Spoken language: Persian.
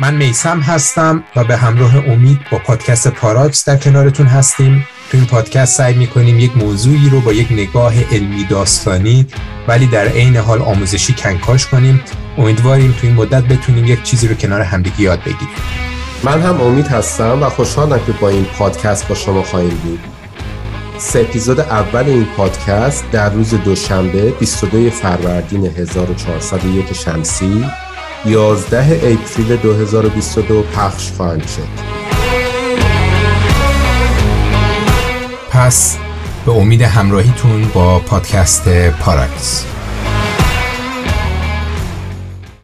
من میسم هستم و به همراه امید با پادکست پاراکس در کنارتون هستیم. تو این پادکست سعی می‌کنیم یک موضوعی رو با یک نگاه علمی داستانی ولی در عین حال آموزشی کنکاش کنیم. امیدواریم تو این مدت بتونیم یک چیزی رو کنار همدیگه یاد بگیریم. من هم امید هستم و خوشحالم که با این پادکست با شما خواهیم بود. سه اپیزود اول این پادکست در روز دوشنبه 22 فروردین 1401 شمسی 11 اپریل 2022 پخش خواهند شد. پس به امید همراهیتون با پادکست پاراکس